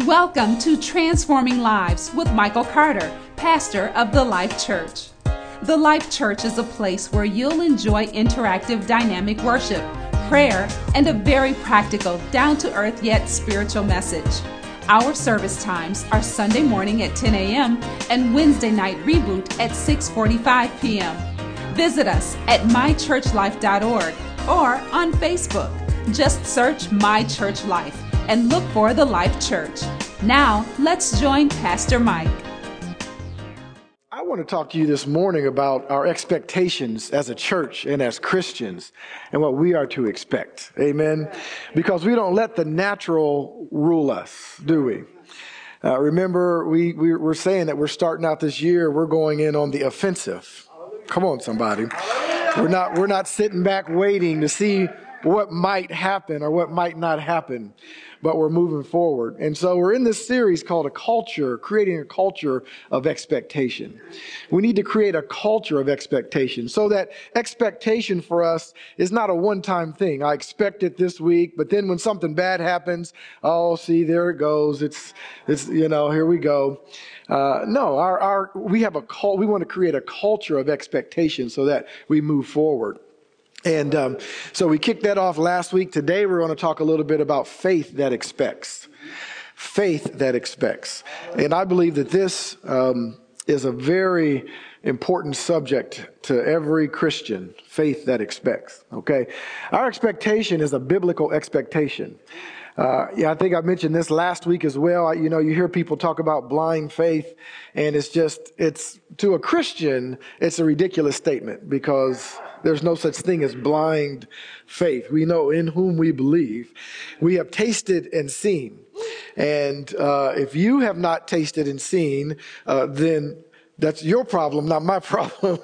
Welcome to Transforming Lives with Michael Carter, pastor of the Life Church. The Life Church is a place where you'll enjoy interactive, dynamic worship, prayer, and a very practical, down to earth yet spiritual message. Our service times are Sunday morning at 10 a.m. and Wednesday night reboot at 6:45 p.m. Visit us at mychurchlife.org or on Facebook. Just search My Church Life and look for the Life Church. Now, let's join Pastor Mike. I want to talk to you this morning about our expectations as a church and as Christians and what we are to expect. Amen. Because we don't let the natural rule us, do we? Uh, remember, we, we we're saying that we're starting out this year, we're going in on the offensive. Come on, somebody. We're not, we're not sitting back waiting to see what might happen or what might not happen, but we're moving forward. And so we're in this series called a culture, creating a culture of expectation. We need to create a culture of expectation so that expectation for us is not a one time thing. I expect it this week, but then when something bad happens, oh, see, there it goes. It's, it's, you know, here we go. Uh, no, our, our, we have a cult, we want to create a culture of expectation so that we move forward. And um, so we kicked that off last week. Today we're going to talk a little bit about faith that expects. Faith that expects. And I believe that this um, is a very important subject to every Christian faith that expects. Okay? Our expectation is a biblical expectation. Uh, yeah, I think I mentioned this last week as well. You know, you hear people talk about blind faith, and it's just, it's to a Christian, it's a ridiculous statement because there's no such thing as blind faith. We know in whom we believe. We have tasted and seen. And uh, if you have not tasted and seen, uh, then that's your problem, not my problem.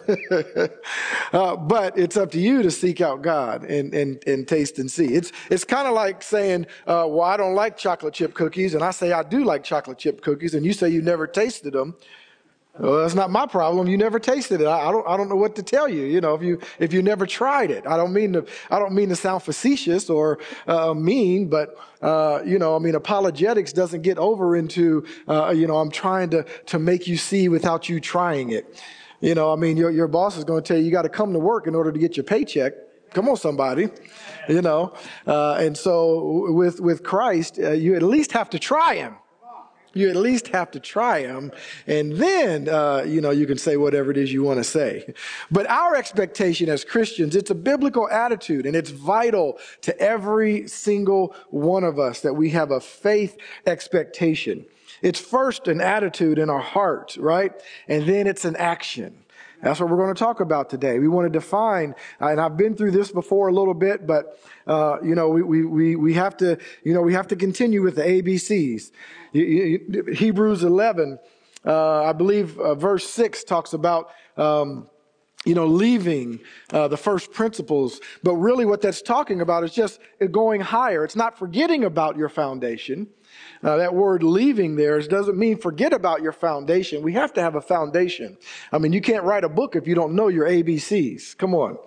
uh, but it's up to you to seek out God and, and, and taste and see. It's, it's kind of like saying, uh, well, I don't like chocolate chip cookies. And I say, I do like chocolate chip cookies. And you say you never tasted them. Well, that's not my problem. You never tasted it. I, I, don't. I don't know what to tell you. You know, if you if you never tried it, I don't mean to. I don't mean to sound facetious or uh, mean, but uh, you know, I mean, apologetics doesn't get over into. Uh, you know, I'm trying to to make you see without you trying it. You know, I mean, your your boss is going to tell you you got to come to work in order to get your paycheck. Come on, somebody. You know, uh, and so with with Christ, uh, you at least have to try him. You at least have to try them, and then uh, you know you can say whatever it is you want to say. But our expectation as Christians, it's a biblical attitude, and it's vital to every single one of us that we have a faith expectation. It's first an attitude in our heart, right, and then it's an action. That's what we're going to talk about today. We want to define, and I've been through this before a little bit, but uh, you know, we, we, we have to, you know, we have to continue with the ABCs. Hebrews 11, uh, I believe, uh, verse six talks about. Um, you know, leaving uh, the first principles. But really, what that's talking about is just going higher. It's not forgetting about your foundation. Uh, that word leaving there doesn't mean forget about your foundation. We have to have a foundation. I mean, you can't write a book if you don't know your ABCs. Come on.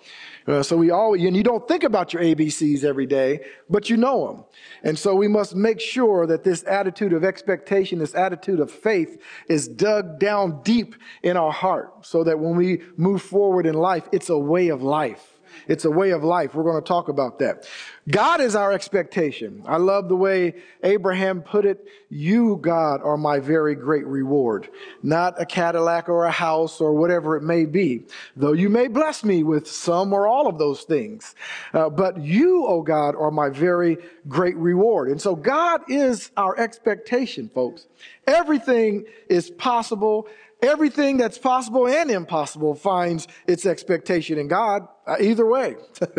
Uh, so we all, and you don't think about your ABCs every day, but you know them. And so we must make sure that this attitude of expectation, this attitude of faith is dug down deep in our heart so that when we move forward in life, it's a way of life. It's a way of life. We're going to talk about that. God is our expectation. I love the way Abraham put it. You, God, are my very great reward. Not a Cadillac or a house or whatever it may be. Though you may bless me with some or all of those things. Uh, but you, oh God, are my very great reward. And so God is our expectation, folks. Everything is possible Everything that's possible and impossible finds its expectation in God. Uh, either way,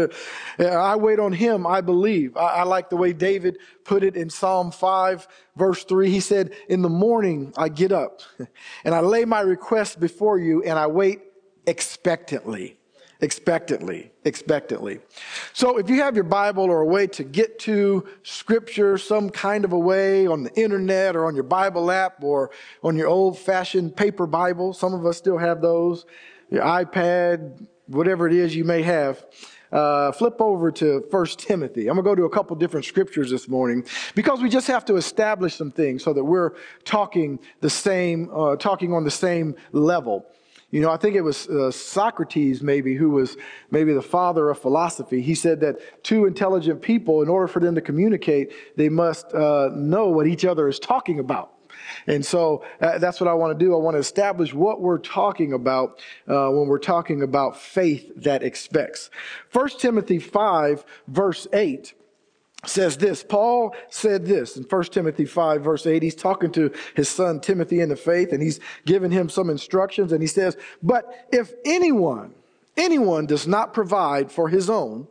I wait on Him. I believe. I, I like the way David put it in Psalm 5, verse 3. He said, In the morning I get up and I lay my request before you and I wait expectantly expectantly, expectantly. So if you have your Bible or a way to get to scripture some kind of a way on the internet or on your Bible app or on your old fashioned paper Bible, some of us still have those, your iPad, whatever it is you may have. uh, flip over to First Timothy. I'm going to go to a couple different scriptures this morning because we just have to establish some things so that we're talking the same, uh, talking on the same level. You know, I think it was uh, Socrates, maybe, who was maybe the father of philosophy. He said that two intelligent people, in order for them to communicate, they must uh, know what each other is talking about. And so uh, that's what I want to do. I want to establish what we're talking about uh, when we're talking about faith that expects. 1 Timothy 5, verse 8 says this. Paul said this in 1 Timothy 5, verse 8. He's talking to his son Timothy in the faith, and he's giving him some instructions. And he says, But if anyone, anyone does not provide for his own,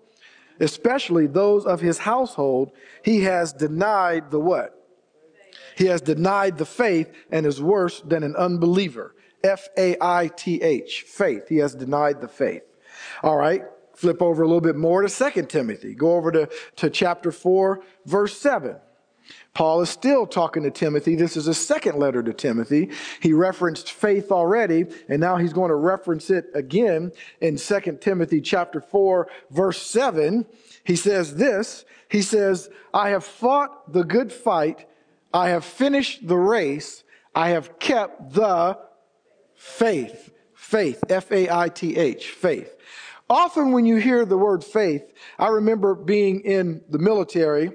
especially those of his household, he has denied the what? He has denied the faith and is worse than an unbeliever. F A I T H, faith. He has denied the faith. All right, flip over a little bit more to Second Timothy. Go over to, to chapter 4, verse 7. Paul is still talking to Timothy. This is a second letter to Timothy. He referenced faith already, and now he's going to reference it again in 2 Timothy chapter 4, verse 7. He says this. He says, I have fought the good fight. I have finished the race. I have kept the faith. Faith. F A I T H. Faith. Often when you hear the word faith, I remember being in the military,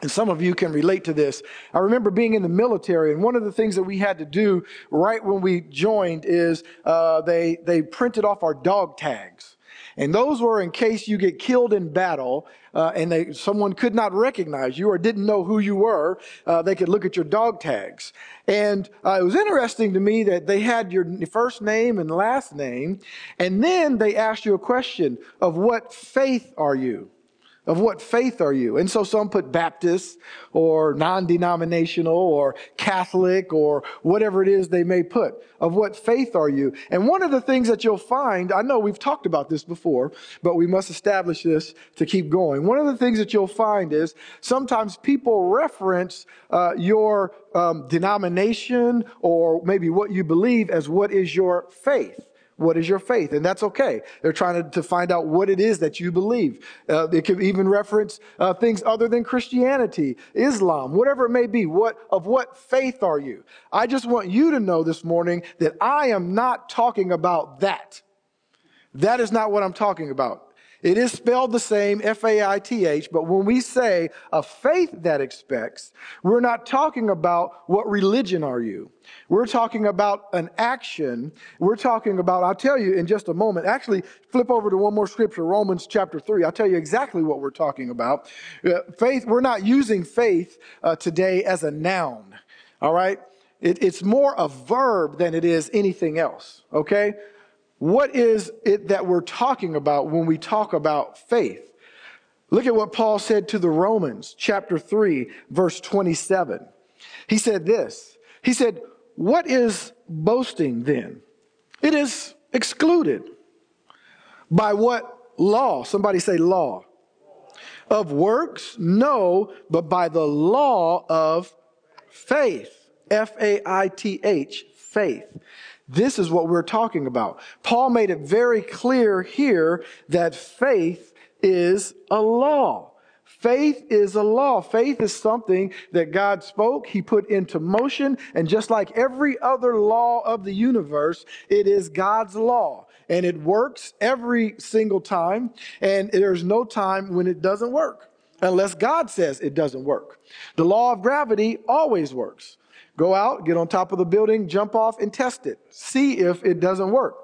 and some of you can relate to this. I remember being in the military, and one of the things that we had to do right when we joined is uh, they, they printed off our dog tags. And those were in case you get killed in battle uh, and they, someone could not recognize you or didn't know who you were, uh, they could look at your dog tags. And uh, it was interesting to me that they had your first name and last name, and then they asked you a question of what faith are you? Of what faith are you? And so some put Baptist or non denominational or Catholic or whatever it is they may put. Of what faith are you? And one of the things that you'll find, I know we've talked about this before, but we must establish this to keep going. One of the things that you'll find is sometimes people reference uh, your um, denomination or maybe what you believe as what is your faith. What is your faith? And that's okay. They're trying to, to find out what it is that you believe. Uh, it could even reference uh, things other than Christianity, Islam, whatever it may be. What, of what faith are you? I just want you to know this morning that I am not talking about that. That is not what I'm talking about. It is spelled the same, F A I T H, but when we say a faith that expects, we're not talking about what religion are you. We're talking about an action. We're talking about, I'll tell you in just a moment. Actually, flip over to one more scripture, Romans chapter 3. I'll tell you exactly what we're talking about. Uh, faith, we're not using faith uh, today as a noun, all right? It, it's more a verb than it is anything else, okay? What is it that we're talking about when we talk about faith? Look at what Paul said to the Romans, chapter 3, verse 27. He said this He said, What is boasting then? It is excluded. By what law? Somebody say law. Of works? No, but by the law of faith. F A I T H, faith. This is what we're talking about. Paul made it very clear here that faith is a law. Faith is a law. Faith is something that God spoke, He put into motion, and just like every other law of the universe, it is God's law. And it works every single time, and there's no time when it doesn't work, unless God says it doesn't work. The law of gravity always works. Go out, get on top of the building, jump off, and test it. See if it doesn't work.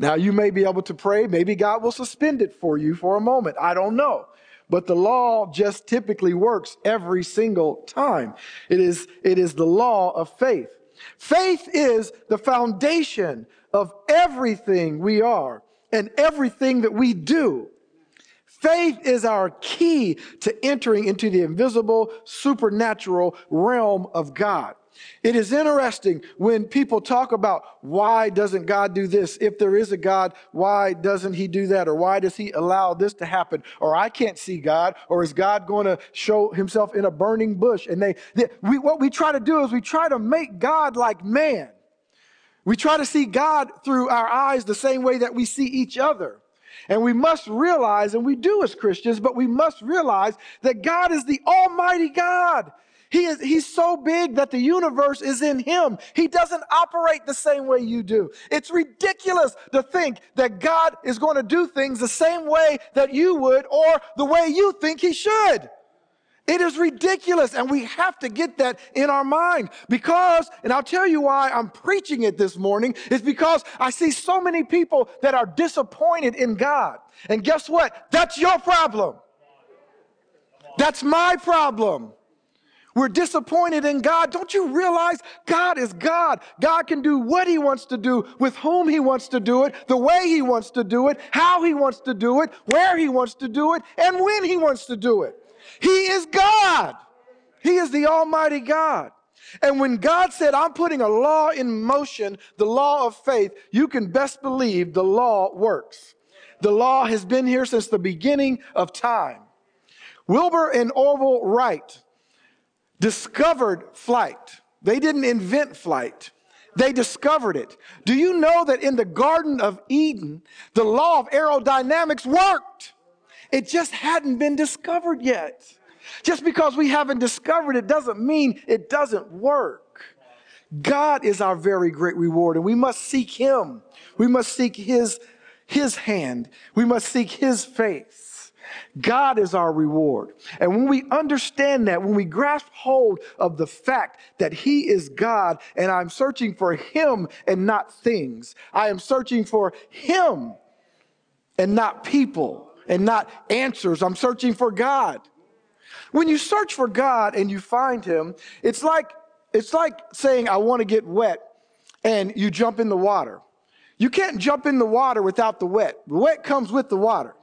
Now, you may be able to pray. Maybe God will suspend it for you for a moment. I don't know. But the law just typically works every single time. It is, it is the law of faith. Faith is the foundation of everything we are and everything that we do. Faith is our key to entering into the invisible, supernatural realm of God. It is interesting when people talk about why doesn't God do this? If there is a God, why doesn't he do that? Or why does he allow this to happen? Or I can't see God? Or is God going to show himself in a burning bush? And they, they we, what we try to do is we try to make God like man. We try to see God through our eyes the same way that we see each other. And we must realize, and we do as Christians, but we must realize that God is the Almighty God. He is, he's so big that the universe is in him. He doesn't operate the same way you do. It's ridiculous to think that God is going to do things the same way that you would or the way you think he should. It is ridiculous, and we have to get that in our mind because, and I'll tell you why I'm preaching it this morning, is because I see so many people that are disappointed in God. And guess what? That's your problem. That's my problem. We're disappointed in God. Don't you realize God is God? God can do what He wants to do, with whom He wants to do it, the way He wants to do it, how He wants to do it, where He wants to do it, and when He wants to do it. He is God. He is the Almighty God. And when God said, I'm putting a law in motion, the law of faith, you can best believe the law works. The law has been here since the beginning of time. Wilbur and Orville Wright discovered flight. They didn't invent flight. They discovered it. Do you know that in the Garden of Eden, the law of aerodynamics worked? It just hadn't been discovered yet. Just because we haven't discovered it doesn't mean it doesn't work. God is our very great reward, and we must seek Him. We must seek His, His hand. We must seek His face. God is our reward. And when we understand that, when we grasp hold of the fact that He is God and I'm searching for Him and not things, I am searching for Him and not people and not answers. I'm searching for God. When you search for God and you find Him, it's like, it's like saying, I want to get wet, and you jump in the water. You can't jump in the water without the wet. The wet comes with the water.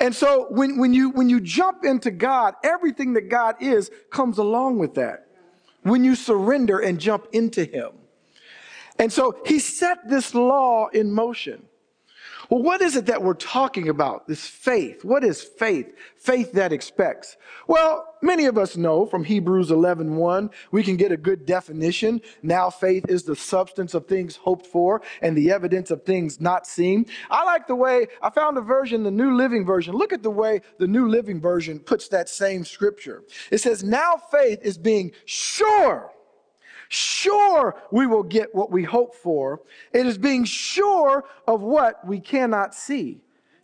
And so when, when, you, when you jump into God, everything that God is comes along with that. When you surrender and jump into Him. And so He set this law in motion. Well, what is it that we're talking about? This faith. What is faith? Faith that expects. Well, many of us know from Hebrews 11, 1, we can get a good definition. Now faith is the substance of things hoped for and the evidence of things not seen. I like the way I found a version, the New Living Version. Look at the way the New Living Version puts that same scripture. It says, now faith is being sure sure we will get what we hope for. It is being sure of what we cannot see.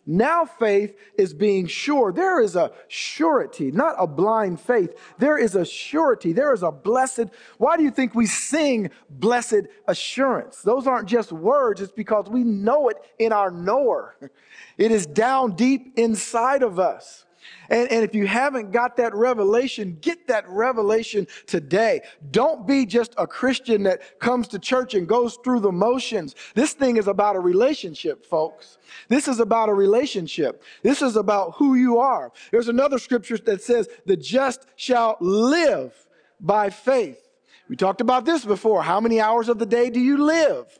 Now faith is being sure. There is a surety, not a blind faith. There is a surety. There is a blessed. Why do you think we sing blessed assurance? Those aren't just words. It's because we know it in our knower. It is down deep inside of us. And, and if you haven't got that revelation, get that revelation today. Don't be just a Christian that comes to church and goes through the motions. This thing is about a relationship, folks. This is about a relationship. This is about who you are. There's another scripture that says, the just shall live by faith. We talked about this before. How many hours of the day do you live?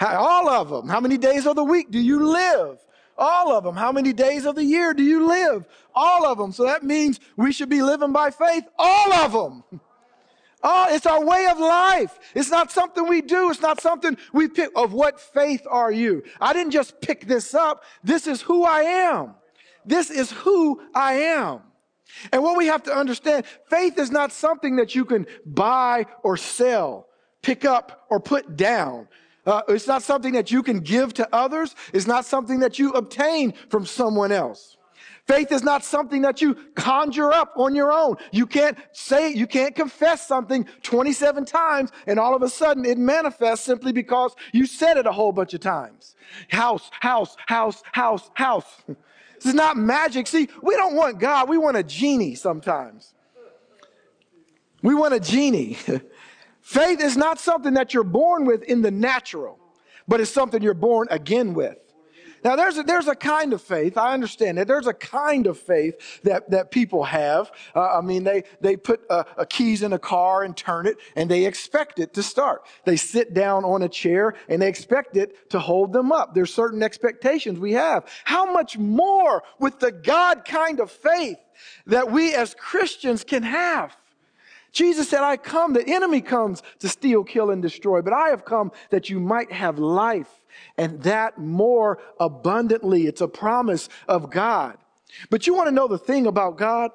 All of them. How many days of the week do you live? All of them. How many days of the year do you live? All of them. So that means we should be living by faith. All of them. Oh, it's our way of life. It's not something we do. It's not something we pick. Of what faith are you? I didn't just pick this up. This is who I am. This is who I am. And what we have to understand, faith is not something that you can buy or sell, pick up or put down. Uh, it's not something that you can give to others. It's not something that you obtain from someone else. Faith is not something that you conjure up on your own. You can't say, you can't confess something 27 times and all of a sudden it manifests simply because you said it a whole bunch of times. House, house, house, house, house. This is not magic. See, we don't want God. We want a genie sometimes. We want a genie. Faith is not something that you're born with in the natural, but it's something you're born again with. Now, there's a, there's a kind of faith, I understand that. There's a kind of faith that, that people have. Uh, I mean, they, they put uh, a keys in a car and turn it, and they expect it to start. They sit down on a chair, and they expect it to hold them up. There's certain expectations we have. How much more with the God kind of faith that we as Christians can have? Jesus said, I come, the enemy comes to steal, kill, and destroy, but I have come that you might have life and that more abundantly. It's a promise of God. But you want to know the thing about God?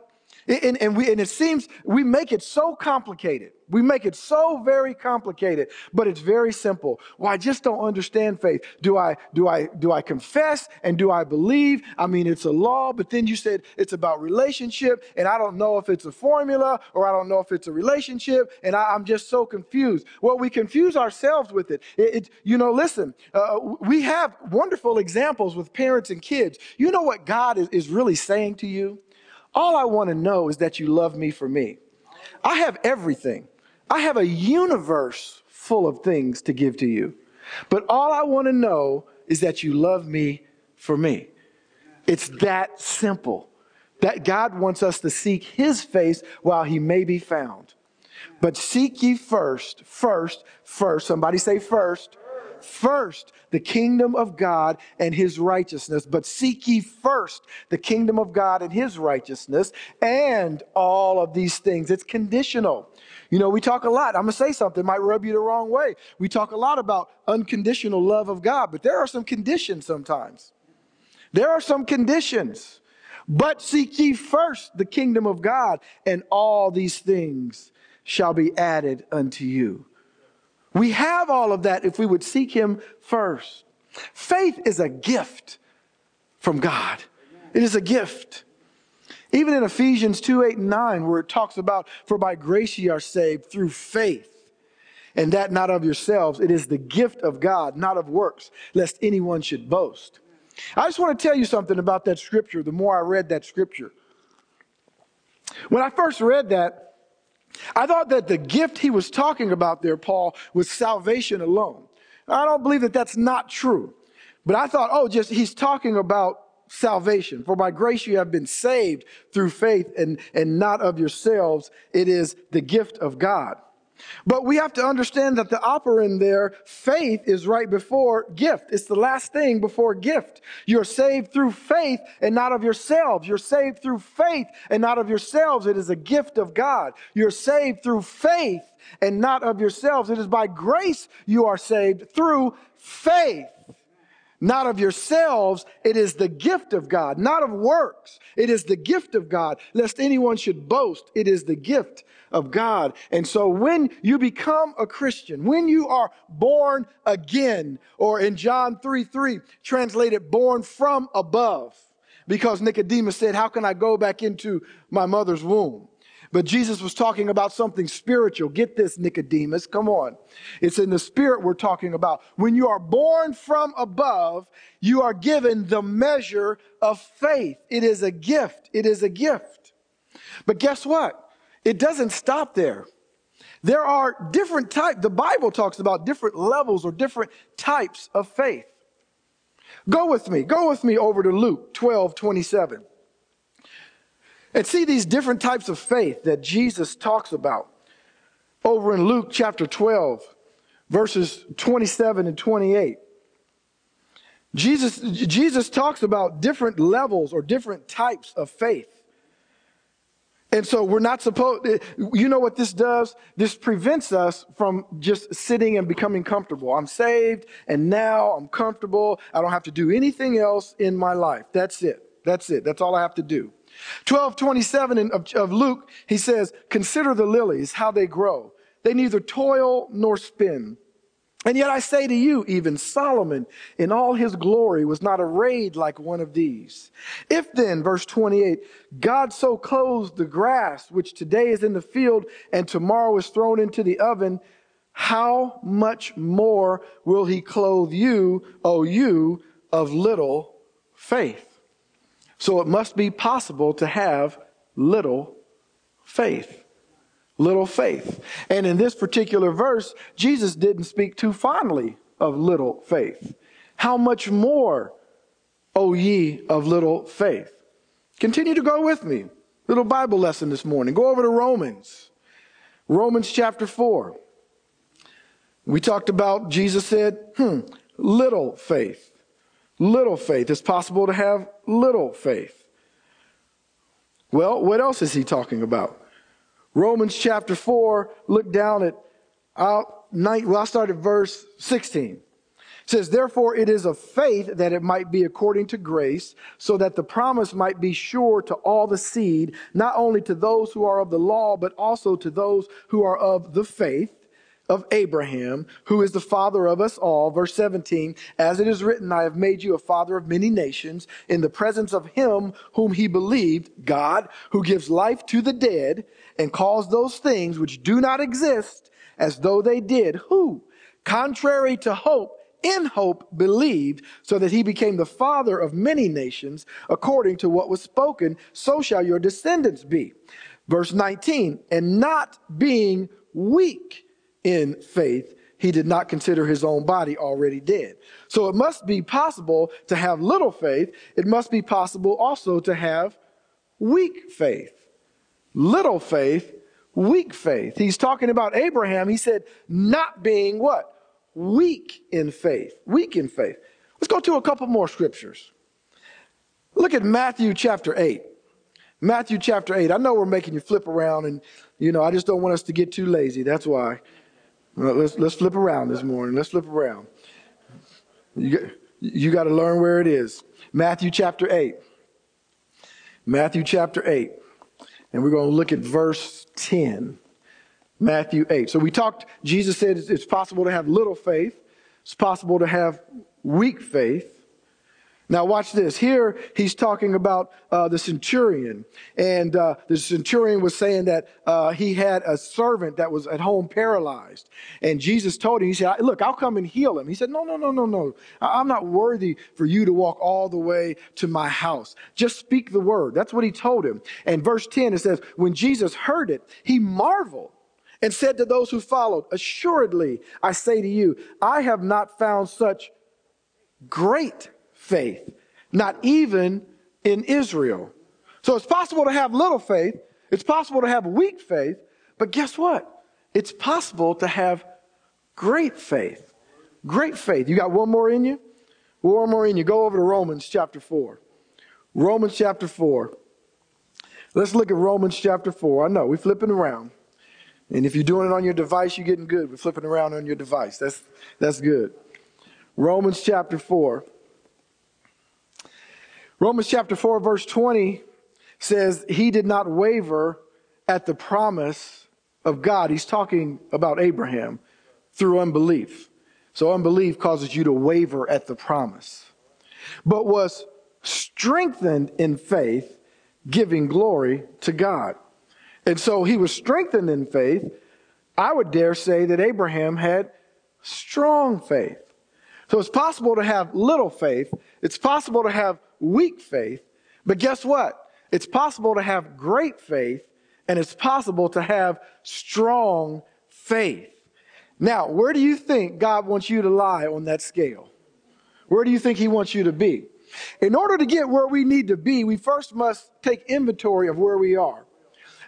And, and, we, and it seems we make it so complicated. We make it so very complicated, but it's very simple. Well, I just don't understand faith. Do I, do I, do I confess and do I believe? I mean, it's a law, but then you said it's about relationship and I don't know if it's a formula or I don't know if it's a relationship and I, am just so confused. Well, we confuse ourselves with it. it, it you know, listen, uh, we have wonderful examples with parents and kids. You know what God is, is really saying to you? All I want to know is that you love me for me. I have everything. I have a universe full of things to give to you. But all I want to know is that you love me for me. It's that simple. That God wants us to seek his face while he may be found. But seek ye first, first, first, somebody say first, first the kingdom of God and his righteousness, but seek ye first the kingdom of God and his righteousness and all of these things. It's conditional. You know, we talk a lot. I'm going to say something might rub you the wrong way. We talk a lot about unconditional love of God, but there are some conditions sometimes. There are some conditions. But seek ye first the kingdom of God, and all these things shall be added unto you. We have all of that if we would seek Him first. Faith is a gift from God. It is a gift. Even in Ephesians 2 8 and 9, where it talks about, For by grace ye are saved through faith, and that not of yourselves. It is the gift of God, not of works, lest anyone should boast. I just want to tell you something about that scripture the more I read that scripture. When I first read that, I thought that the gift he was talking about there, Paul, was salvation alone. I don't believe that that's not true. But I thought, oh, just he's talking about salvation. For by grace you have been saved through faith and, and not of yourselves. It is the gift of God. But we have to understand that the operand there, faith is right before gift. It's the last thing before gift. You're saved through faith and not of yourselves. You're saved through faith and not of yourselves. It is a gift of God. You're saved through faith and not of yourselves. It is by grace you are saved through faith not of yourselves. It is the gift of God, not of works. It is the gift of God, lest anyone should boast. It is the gift of God. And so when you become a Christian, when you are born again, or in John 3 3, translated born from above, because Nicodemus said, How can I go back into my mother's womb? But Jesus was talking about something spiritual. Get this, Nicodemus. Come on. It's in the spirit we're talking about. When you are born from above, you are given the measure of faith. It is a gift. It is a gift. But guess what? It doesn't stop there. There are different types. The Bible talks about different levels or different types of faith. Go with me. Go with me over to Luke 12, 27. And see these different types of faith that Jesus talks about over in Luke chapter 12, verses 27 and 28. Jesus, Jesus talks about different levels or different types of faith. And so we're not supposed, you know what this does? This prevents us from just sitting and becoming comfortable. I'm saved and now I'm comfortable. I don't have to do anything else in my life. That's it. That's it. That's all I have to do. 1227 of, of Luke, he says, Consider the lilies, how they grow. They neither toil nor spin. And yet I say to you, even Solomon in all his glory was not arrayed like one of these. If then, verse 28, God so clothes the grass, which today is in the field and tomorrow is thrown into the oven, how much more will he clothe you, O you of little faith? So it must be possible to have little faith. Little faith. And in this particular verse, Jesus didn't speak too fondly of little faith. How much more, O ye of little faith? Continue to go with me. Little Bible lesson this morning. Go over to Romans. Romans chapter 4. We talked about, Jesus said, hmm, little faith. Little faith. It's possible to have little faith. Well, what else is he talking about? Romans chapter 4, look down at, I'll, well, I'll start at verse 16. says, Therefore it is of faith that it might be according to grace, so that the promise might be sure to all the seed, not only to those who are of the law, but also to those who are of the faith of Abraham, who is the father of us all. Verse 17, as it is written, I have made you a father of many nations in the presence of him whom he believed, God, who gives life to the dead and calls those things which do not exist as though they did. Who, contrary to hope, in hope believed, so that he became the father of many nations, according to what was spoken, so shall your descendants be. Verse 19, and not being weak in faith, he did not consider his own body already dead. So it must be possible to have little faith. It must be possible also to have weak faith. Little faith, weak faith. He's talking about Abraham. He said, not being what? weak in faith. Weak in faith. Let's go to a couple more scriptures. Look at Matthew chapter 8. Matthew chapter 8. I know we're making you flip around, and, you know, I just don't want us to get too lazy. That's why. Let's, let's flip around this morning. Let's flip around. You, you got to learn where it is. Matthew chapter 8. Matthew chapter 8. And we're going to look at verse 10. Matthew 8. So we talked, Jesus said it's possible to have little faith, it's possible to have weak faith. Now, watch this. Here, he's talking about uh, the centurion. And uh, the centurion was saying that uh, he had a servant that was at home paralyzed. And Jesus told him, He said, Look, I'll come and heal him. He said, No, no, no, no, no. I'm not worthy for you to walk all the way to my house. Just speak the word. That's what he told him. And verse 10, it says, When Jesus heard it, he marveled and said to those who followed, Assuredly, I say to you, I have not found such great faith, not even in Israel. So it's possible to have little faith, it's possible to have weak faith, but guess what? It's possible to have great faith. Great faith. You got one more in you? One more in you. Go over to Romans chapter 4. Romans chapter 4. Let's look at Romans chapter 4. I know, we're flipping around. And if you're doing it on your device, you're getting good. We're flipping around on your device. That's, that's good. Romans chapter 4. Romans chapter 4, verse 20 says, He did not waver at the promise of God. He's talking about Abraham through unbelief. So unbelief causes you to waver at the promise, but was strengthened in faith, giving glory to God. And so he was strengthened in faith. I would dare say that Abraham had strong faith. So it's possible to have little faith. It's possible to have weak faith. But guess what? It's possible to have great faith and it's possible to have strong faith. Now, where do you think God wants you to lie on that scale? Where do you think he wants you to be? In order to get where we need to be, we first must take inventory of where we are.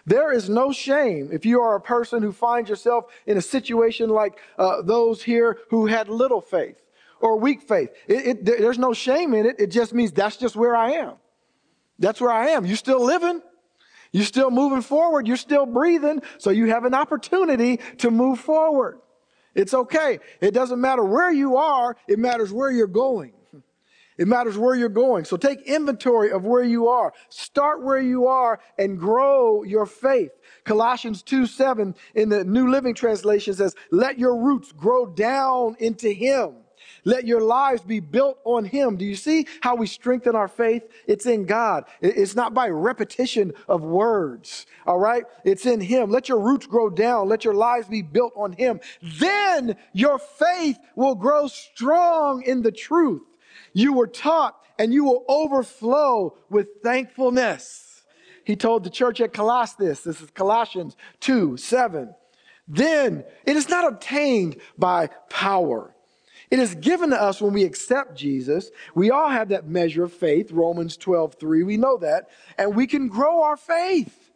There is no shame if you are a person who finds yourself in a situation like uh, those here who had little faith or weak faith. It, it, there's no shame in it. It just means that's just where I am. That's where I am. You're still living. You're still moving forward. You're still breathing. So you have an opportunity to move forward. It's okay. It doesn't matter where you are. It matters where you're going. It matters where you're going. So take inventory of where you are. Start where you are and grow your faith. Colossians 2 7 in the New Living Translation says, Let your roots grow down into Him. Let your lives be built on Him. Do you see how we strengthen our faith? It's in God. It's not by repetition of words. All right? It's in Him. Let your roots grow down. Let your lives be built on Him. Then your faith will grow strong in the truth you were taught and you will overflow with thankfulness. He told the church at Colossus this. Is Colossians 2 7. Then it is not obtained by power. It is given to us when we accept Jesus. We all have that measure of faith, Romans 12 3. We know that. And we can grow our faith.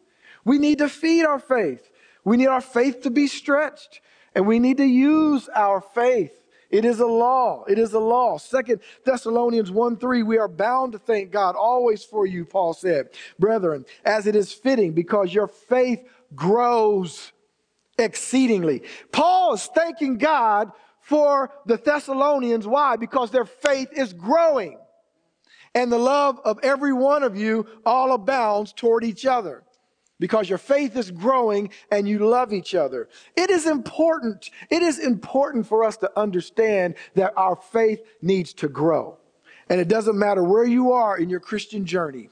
We need to feed our faith. We need our faith to be stretched. And we need to use our faith it is a law. It is a law. Second Thessalonians 1 3, we are bound to thank God always for you, Paul said, brethren, as it is fitting, because your faith grows exceedingly. Paul is thanking God for the Thessalonians. Why? Because their faith is growing. And the love of every one of you all abounds toward each other because your faith is growing and you love each other. It is important. It is important for us to understand that our faith needs to grow. And it doesn't matter where you are in your Christian journey.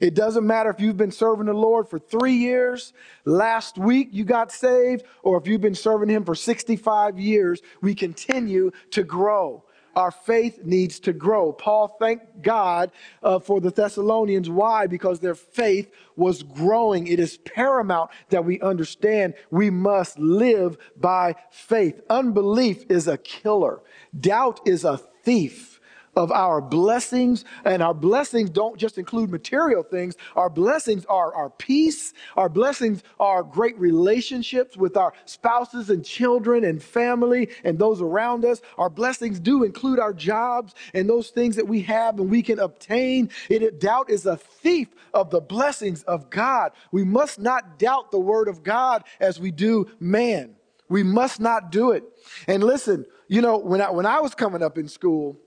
It doesn't matter if you've been serving the Lord for three years, last week you got saved, or if you've been serving Him for 65 years, we continue to grow. Our faith needs to grow. Paul thanked God uh, for the Thessalonians. Why? Because their faith was growing. It is paramount that we understand we must live by faith. Unbelief is a killer, doubt is a thief of our blessings. And our blessings don't just include material things. Our blessings are our peace. Our blessings are great relationships with our spouses and children and family and those around us. Our blessings do include our jobs and those things that we have and we can obtain. It, doubt is a thief of the blessings of God. We must not doubt the word of God as we do man. We must not do it. And listen, you know, when I, when I was coming up in school,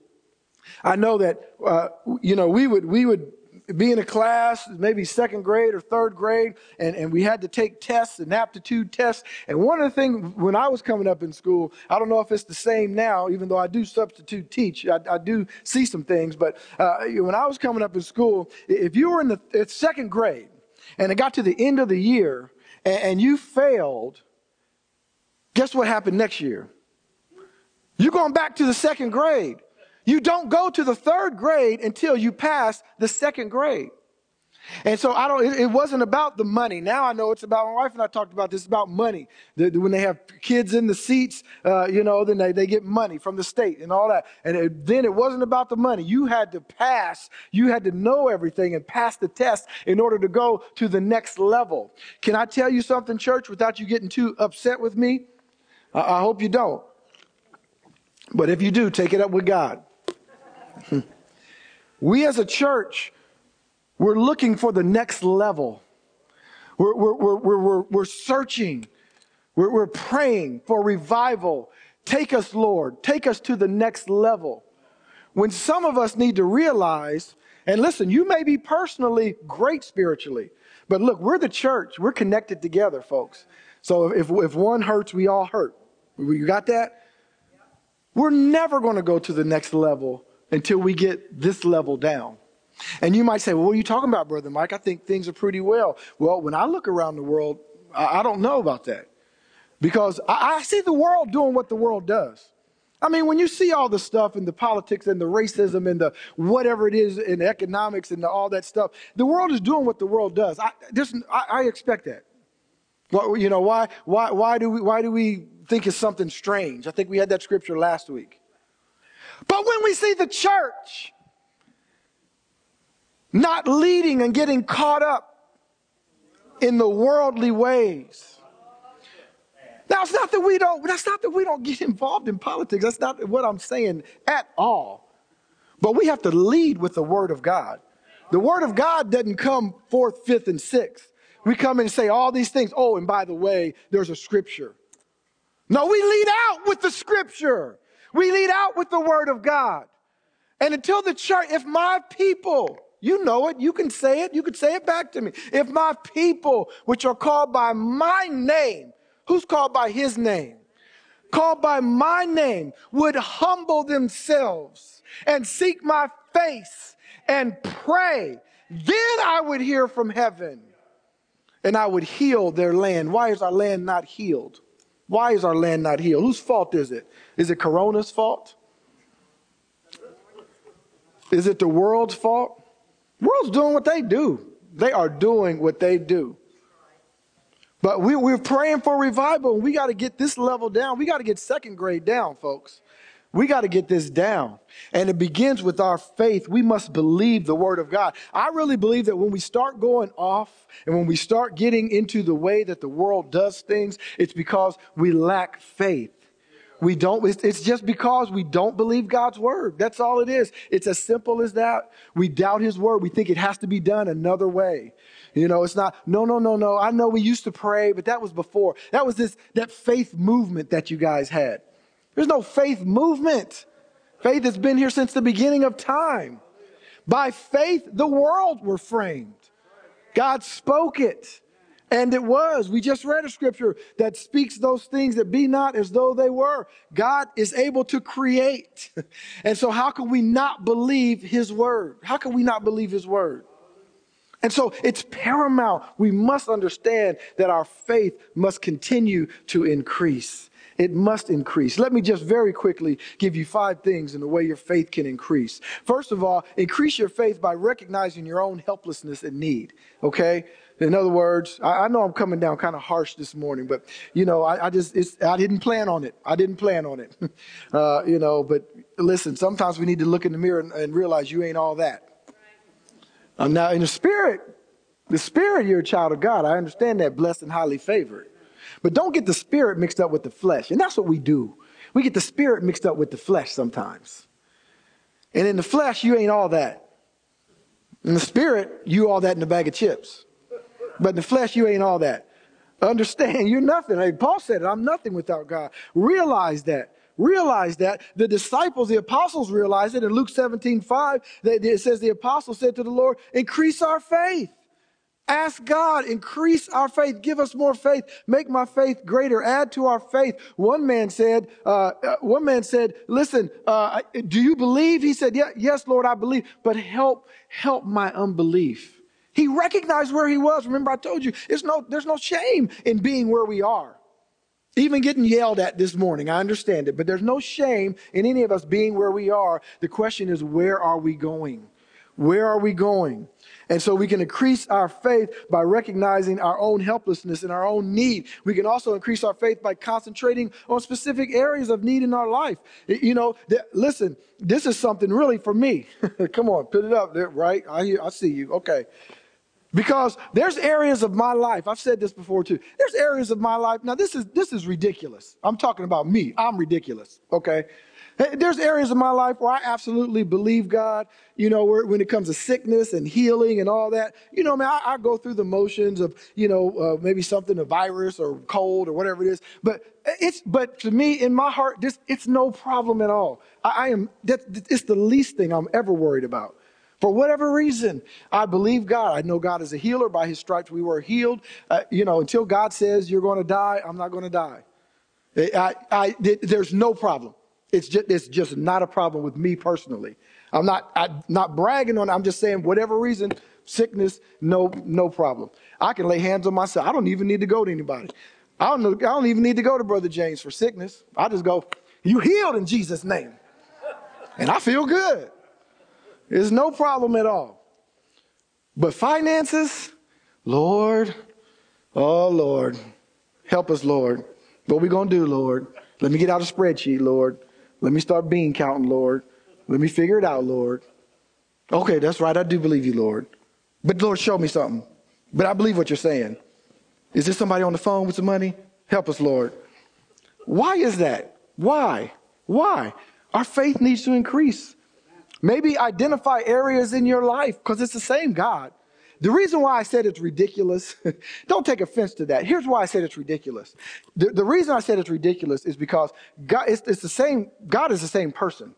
I know that, uh, you know, we would, we would be in a class, maybe second grade or third grade, and, and we had to take tests and aptitude tests. And one of the things when I was coming up in school, I don't know if it's the same now, even though I do substitute teach, I, I do see some things. But uh, when I was coming up in school, if you were in the second grade and it got to the end of the year and, and you failed, guess what happened next year? You're going back to the second grade. You don't go to the third grade until you pass the second grade. And so I don't, it, wasn't about the money. Now I know it's about, my wife and I talked about this, about money. The, when they have kids in the seats, uh, you know, then they, they get money from the state and all that. And it, then it wasn't about the money. You had to pass, you had to know everything and pass the test in order to go to the next level. Can I tell you something, church, without you getting too upset with me? I, I hope you don't. But if you do, take it up with God. Hmm. we as a church, we're looking for the next level. We're, we're, we're, we're, we're searching. We're, we're praying for revival. Take us, Lord. Take us to the next level. When some of us need to realize, and listen, you may be personally great spiritually, but look, we're the church. We're connected together, folks. So if, if one hurts, we all hurt. You got that? We're never going to go to the next level until we get this level down. And you might say, well, what are you talking about, Brother Mike? I think things are pretty well. Well, when I look around the world, I, don't know about that. Because I, I see the world doing what the world does. I mean, when you see all the stuff in the politics and the racism and the whatever it is in economics and the, all that stuff, the world is doing what the world does. I, this, I, I expect that. Well, you know why? Why? Why do we? Why do we think it's something strange? I think we had that scripture last week. But when we see the church not leading and getting caught up in the worldly ways. Now it's not that we don't that's not that we don't get involved in politics. That's not what I'm saying at all. But we have to lead with the word of God. The word of God doesn't come fourth, fifth, and sixth. We come and say all these things. Oh, and by the way, there's a scripture. No, we lead out with the scripture. We lead out with the word of God. And until the church, if my people, you know it, you can say it, you can say it back to me. If my people, which are called by my name, who's called by his name? Called by my name, would humble themselves and seek my face and pray, then I would hear from heaven and I would heal their land. Why is our land not healed? Why is our land not healed? Whose fault is it? Is it Corona's fault? Is it the world's fault? The world's doing what they do. They are doing what they do. But we, we're praying for revival, and we got to get this level down. We got to get second grade down, folks. We got to get this down. And it begins with our faith. We must believe the word of God. I really believe that when we start going off and when we start getting into the way that the world does things, it's because we lack faith. We don't, it's just because we don't believe God's word. That's all it is. It's as simple as that. We doubt his word. We think it has to be done another way. You know, it's not, no, no, no, no. I know we used to pray, but that was before. That was this, that faith movement that you guys had. There's no faith movement. Faith has been here since the beginning of time. By faith, the world were framed. God spoke it. And it was. We just read a scripture that speaks those things that be not as though they were. God is able to create. And so how can we not believe his word? How can we not believe his word? And so it's paramount. We must understand that our faith must continue to increase. It must increase. Let me just very quickly give you five things in the way your faith can increase. First of all, increase your faith by recognizing your own helplessness and need. Okay? In other words, I, I know I'm coming down kind of harsh this morning, but you know, I, I just I didn't plan on it. I didn't plan on it. uh, you know, but listen, sometimes we need to look in the mirror and, and realize you ain't all that. Now, in the spirit, the spirit, you're a child of God. I understand that, blessed and highly favored. But don't get the spirit mixed up with the flesh, and that's what we do. We get the spirit mixed up with the flesh sometimes. And in the flesh, you ain't all that. In the spirit, you all that in a bag of chips. But in the flesh, you ain't all that. Understand, you're nothing. Hey, Paul said it, I'm nothing without God. Realize that. Realize that. The disciples, the apostles realized it in Luke 17, 5. It says the apostle said to the Lord, increase our faith. Ask God, increase our faith, give us more faith, make my faith greater, add to our faith. One man said, uh, uh one man said, listen, uh, do you believe? He said, yeah, yes, Lord, I believe, but help, help my unbelief. He recognized where he was. Remember, I told you, there's no, there's no shame in being where we are. Even getting yelled at this morning, I understand it, but there's no shame in any of us being where we are. The question is, where are we going? Where are we going? And so we can increase our faith by recognizing our own helplessness and our own need. We can also increase our faith by concentrating on specific areas of need in our life. You know, th- listen, this is something really for me. Come on, put it up there, right? I, hear, I see you. Okay. Because there's areas of my life, I've said this before too. There's areas of my life. Now this is this is ridiculous. I'm talking about me. I'm ridiculous. Okay. There's areas of my life where I absolutely believe God, you know, where, when it comes to sickness and healing and all that. You know, man, I, I go through the motions of, you know, uh, maybe something, a virus or cold or whatever it is. But it's, but to me, in my heart, this, it's no problem at all. I, I am, that, it's the least thing I'm ever worried about. For whatever reason, I believe God. I know God is a healer. By his stripes, we were healed. Uh, you know, until God says you're going to die, I'm not going to die. I, I, there's no problem. It's just, it's just not a problem with me personally. I'm not, I'm not bragging on it. I'm just saying, whatever reason, sickness, no, no problem. I can lay hands on myself. I don't even need to go to anybody. I don't, know, I don't even need to go to Brother James for sickness. I just go, you healed in Jesus' name. And I feel good. There's no problem at all. But finances, Lord, oh Lord, help us, Lord. What we gonna do, Lord? Let me get out a spreadsheet, Lord. Let me start bean counting, Lord. Let me figure it out, Lord. Okay, that's right. I do believe you, Lord. But Lord, show me something. But I believe what you're saying. Is there somebody on the phone with some money? Help us, Lord. Why is that? Why? Why? Our faith needs to increase. Maybe identify areas in your life because it's the same God. The reason why I said it's ridiculous, don't take offense to that. Here's why I said it's ridiculous. The, the reason I said it's ridiculous is because God, it's, it's the same, God is the same person.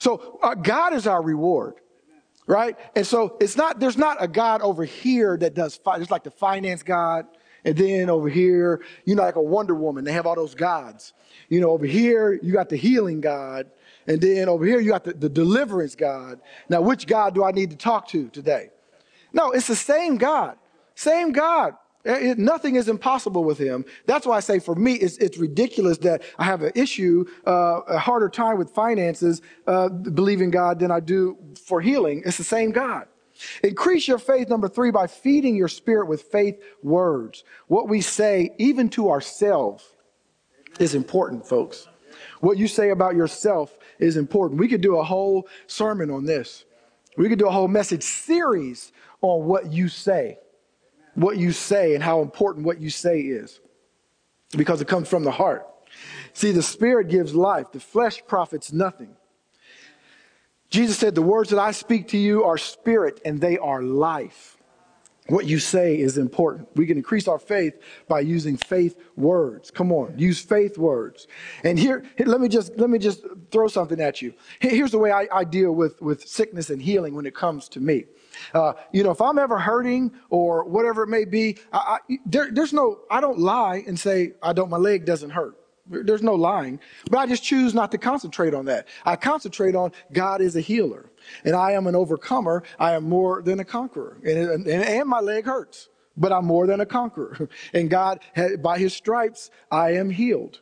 So uh, God is our reward, right? And so it's not, there's not a God over here that does, there's like the finance God. And then over here, you know, like a Wonder Woman, they have all those gods. You know, over here, you got the healing God. And then over here, you got the, the deliverance God. Now, which God do I need to talk to today? No, it's the same God. Same God. It, nothing is impossible with him. That's why I say for me, it's, it's ridiculous that I have an issue, uh, a harder time with finances, uh, believing God than I do for healing. It's the same God. Increase your faith, number three, by feeding your spirit with faith words. What we say, even to ourselves, is important, folks. What you say about yourself is important. We could do a whole sermon on this. We could do a whole message series on what you say, what you say, and how important what you say is because it comes from the heart. See, the spirit gives life, the flesh profits nothing. Jesus said, The words that I speak to you are spirit and they are life. what you say is important. We can increase our faith by using faith words. Come on, use faith words. And here, let me just let me just throw something at you. Here's the way I, I deal with with sickness and healing when it comes to me. Uh, you know, if I'm ever hurting or whatever it may be, I, I, there, there's no. I don't lie and say I don't. My leg doesn't hurt. There's no lying, but I just choose not to concentrate on that. I concentrate on God is a healer and I am an overcomer. I am more than a conqueror. And, and, and my leg hurts, but I'm more than a conqueror. And God, by his stripes, I am healed.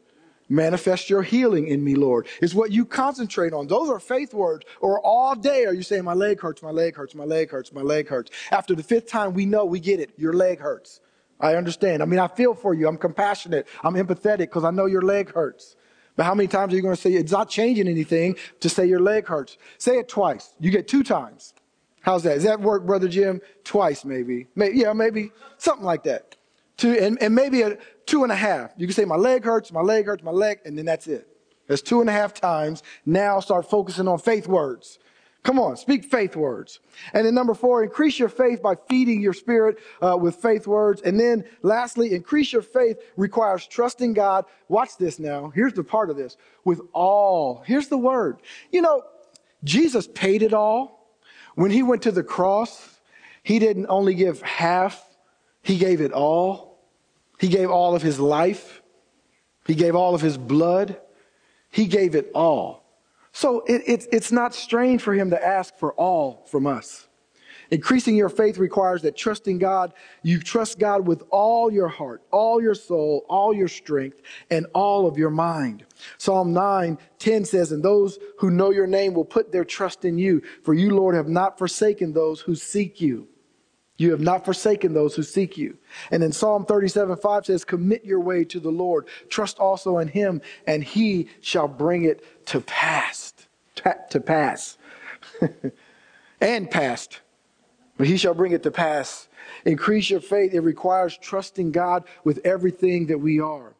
Manifest your healing in me, Lord, is what you concentrate on. Those are faith words. Or all day are you saying, My leg hurts, my leg hurts, my leg hurts, my leg hurts. After the fifth time, we know, we get it. Your leg hurts. I understand. I mean, I feel for you. I'm compassionate. I'm empathetic because I know your leg hurts. But how many times are you going to say it's not changing anything to say your leg hurts? Say it twice. You get two times. How's that? Does that work, Brother Jim? Twice, maybe. maybe yeah, maybe something like that. Two, and, and maybe a two and a half. You can say my leg hurts, my leg hurts, my leg, and then that's it. That's two and a half times. Now start focusing on faith words. Come on, speak faith words. And then number four, increase your faith by feeding your spirit uh, with faith words. And then lastly, increase your faith requires trusting God. Watch this now. Here's the part of this with all. Here's the word. You know, Jesus paid it all. When he went to the cross, he didn't only give half, he gave it all. He gave all of his life, he gave all of his blood, he gave it all. So it, it, it's not strange for him to ask for all from us. Increasing your faith requires that trusting God, you trust God with all your heart, all your soul, all your strength, and all of your mind. Psalm 9, 10 says, And those who know your name will put their trust in you, for you, Lord, have not forsaken those who seek you. You have not forsaken those who seek you. And in Psalm 37, 5 says, Commit your way to the Lord. Trust also in him, and he shall bring it to pass to pass. and past. But he shall bring it to pass. Increase your faith. It requires trusting God with everything that we are.